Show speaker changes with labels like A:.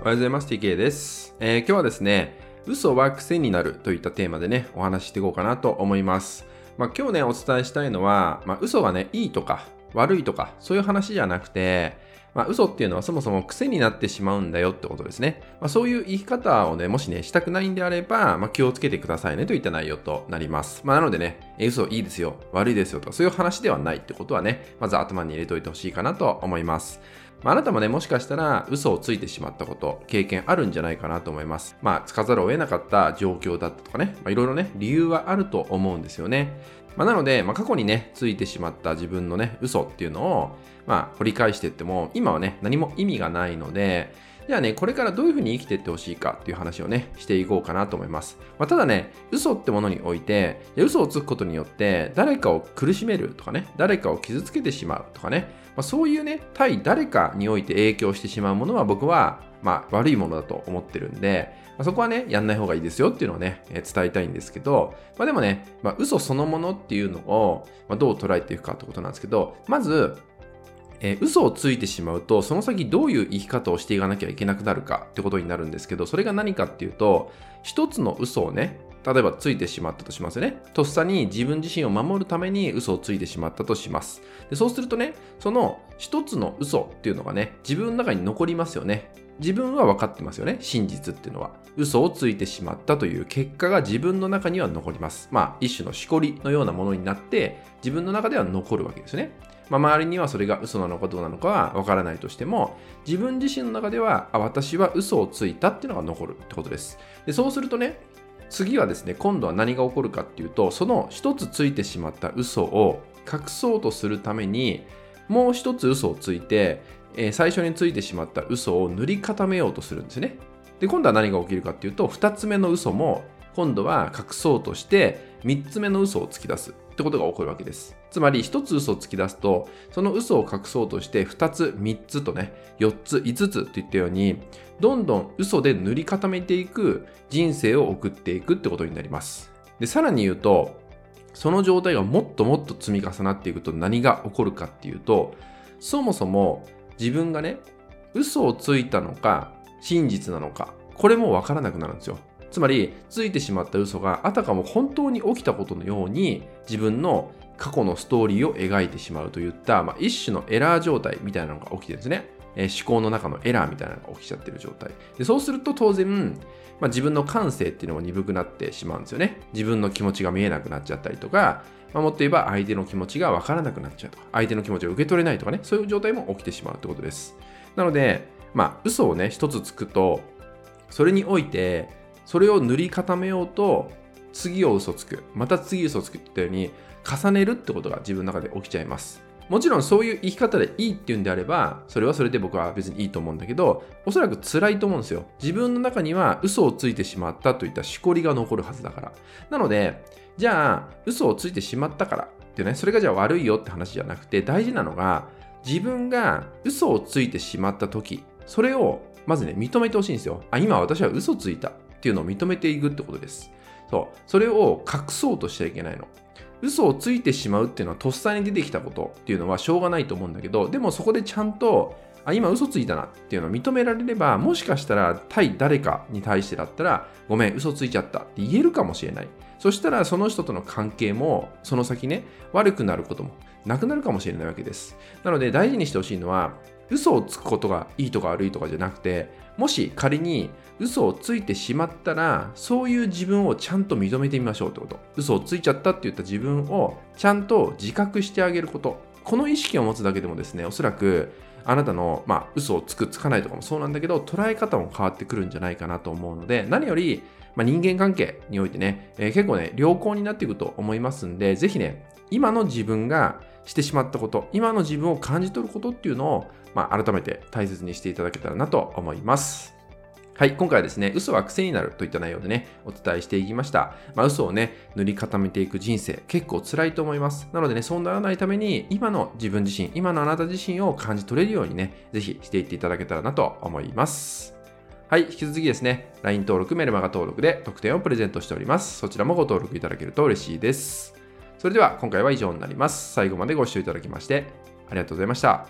A: おはようございます。TK です、えー、今日はですね、嘘は癖になるといったテーマでね、お話ししていこうかなと思います。まあ、今日ね、お伝えしたいのは、まあ、嘘がね、いいとか悪いとか、そういう話じゃなくて、まあ、嘘っていうのはそもそも癖になってしまうんだよってことですね。まあ、そういう言い方をね、もしね、したくないんであれば、まあ、気をつけてくださいねといった内容となります。まあ、なのでね、嘘いいですよ、悪いですよとか、そういう話ではないってことはね、まず頭に入れておいてほしいかなと思います。まあ、あなたもね、もしかしたら嘘をついてしまったこと、経験あるんじゃないかなと思います。まあ、つかざるを得なかった状況だったとかね、まあ、いろいろね、理由はあると思うんですよね。まあ、なので、まあ、過去にね、ついてしまった自分のね、嘘っていうのを、まあ、掘り返していっても、今はね、何も意味がないので、じゃあね、これからどういうふうに生きていってほしいかっていう話をね、していこうかなと思います。まあ、ただね、嘘ってものにおいて、嘘をつくことによって、誰かを苦しめるとかね、誰かを傷つけてしまうとかね、まあ、そういうね、対誰かにおいて影響してしまうものは僕は、まあ、悪いものだと思ってるんで、まあ、そこはね、やんない方がいいですよっていうのをね、えー、伝えたいんですけど、まあ、でもね、まあ、嘘そのものっていうのを、まあ、どう捉えていくかってことなんですけど、まず、えー、嘘をついてしまうと、その先どういう生き方をしていかなきゃいけなくなるかってことになるんですけど、それが何かっていうと、一つの嘘をね、例えばついてしまったとしますよね。とっさに自分自身を守るために嘘をついてしまったとします。でそうするとね、その一つの嘘っていうのがね、自分の中に残りますよね。自分は分かってますよね。真実っていうのは。嘘をついてしまったという結果が自分の中には残ります。まあ、一種のしこりのようなものになって、自分の中では残るわけですね。まあ、周りにはそれが嘘なのかどうなのかはわからないとしても、自分自身の中では、あ、私は嘘をついたっていうのが残るってことです。でそうするとね、次はですね、今度は何が起こるかっていうと、その一つついてしまった嘘を隠そうとするために、もう一つ嘘をついて、え、最初についてしまった嘘を塗り固めようとするんですね。で、今度は何が起きるかっていうと、二つ目の嘘も今度は隠そうとして、三つ目の嘘を突き出すってことが起こるわけです。つまり、一つ嘘を突き出すと、その嘘を隠そうとして、二つ、三つとね、四つ、五つといったように、どんどん嘘で塗り固めていく人生を送っていくってことになります。で、さらに言うと、その状態がもっともっと積み重なっていくと何が起こるかっていうと、そもそも自分がね、嘘をついたのか、真実なのか、これもわからなくなるんですよ。つまり、ついてしまった嘘があたかも本当に起きたことのように、自分の過去のストーリーを描いてしまうといった、まあ、一種のエラー状態みたいなのが起きてるんですね。えー、思考の中のエラーみたいなのが起きちゃってる状態。でそうすると当然、まあ、自分の感性っていうのも鈍くなってしまうんですよね。自分の気持ちが見えなくなっちゃったりとか、まあ、もっと言えば相手の気持ちがわからなくなっちゃうとか、相手の気持ちを受け取れないとかね、そういう状態も起きてしまうってことです。なので、まあ、嘘をね、一つつくと、それにおいて、それを塗り固めようと、次を嘘つく、また次嘘つくって言ったように、重ねるってことが自分の中で起きちゃいます。もちろんそういう生き方でいいっていうんであれば、それはそれで僕は別にいいと思うんだけど、おそらく辛いと思うんですよ。自分の中には嘘をついてしまったといったしこりが残るはずだから。なので、じゃあ、嘘をついてしまったからってね、それがじゃあ悪いよって話じゃなくて、大事なのが、自分が嘘をついてしまった時、それをまずね、認めてほしいんですよ。あ、今私は嘘ついたっていうのを認めていくってことです。そう。それを隠そうとしちゃいけないの。嘘をついてしまうっていうのはとっさに出てきたことっていうのはしょうがないと思うんだけど、でもそこでちゃんと、あ、今嘘ついたなっていうのを認められれば、もしかしたら対誰かに対してだったら、ごめん、嘘ついちゃったって言えるかもしれない。そしたらその人との関係も、その先ね、悪くなることもなくなるかもしれないわけです。なので大事にしてほしいのは、嘘をつくことがいいとか悪いとかじゃなくて、もし仮に嘘をついてしまったら、そういう自分をちゃんと認めてみましょうってこと。嘘をついちゃったって言った自分をちゃんと自覚してあげること。この意識を持つだけでもですね、おそらくあなたの、まあ、嘘をつく、つかないとかもそうなんだけど、捉え方も変わってくるんじゃないかなと思うので、何より、まあ、人間関係においてね、えー、結構ね、良好になっていくと思いますんで、ぜひね、今の自分がしてしまったこと、今の自分を感じ取ることっていうのを、まあ、改めて大切にしていただけたらなと思います。はい、今回はですね、嘘は癖になるといった内容でね、お伝えしていきました。まあ、嘘をね、塗り固めていく人生、結構辛いと思います。なのでね、そうならないために、今の自分自身、今のあなた自身を感じ取れるようにね、ぜひしていっていただけたらなと思います。はい、引き続きですね、LINE 登録、メルマガ登録で特典をプレゼントしております。そちらもご登録いただけると嬉しいです。それでは今回は以上になります。最後までご視聴いただきましてありがとうございました。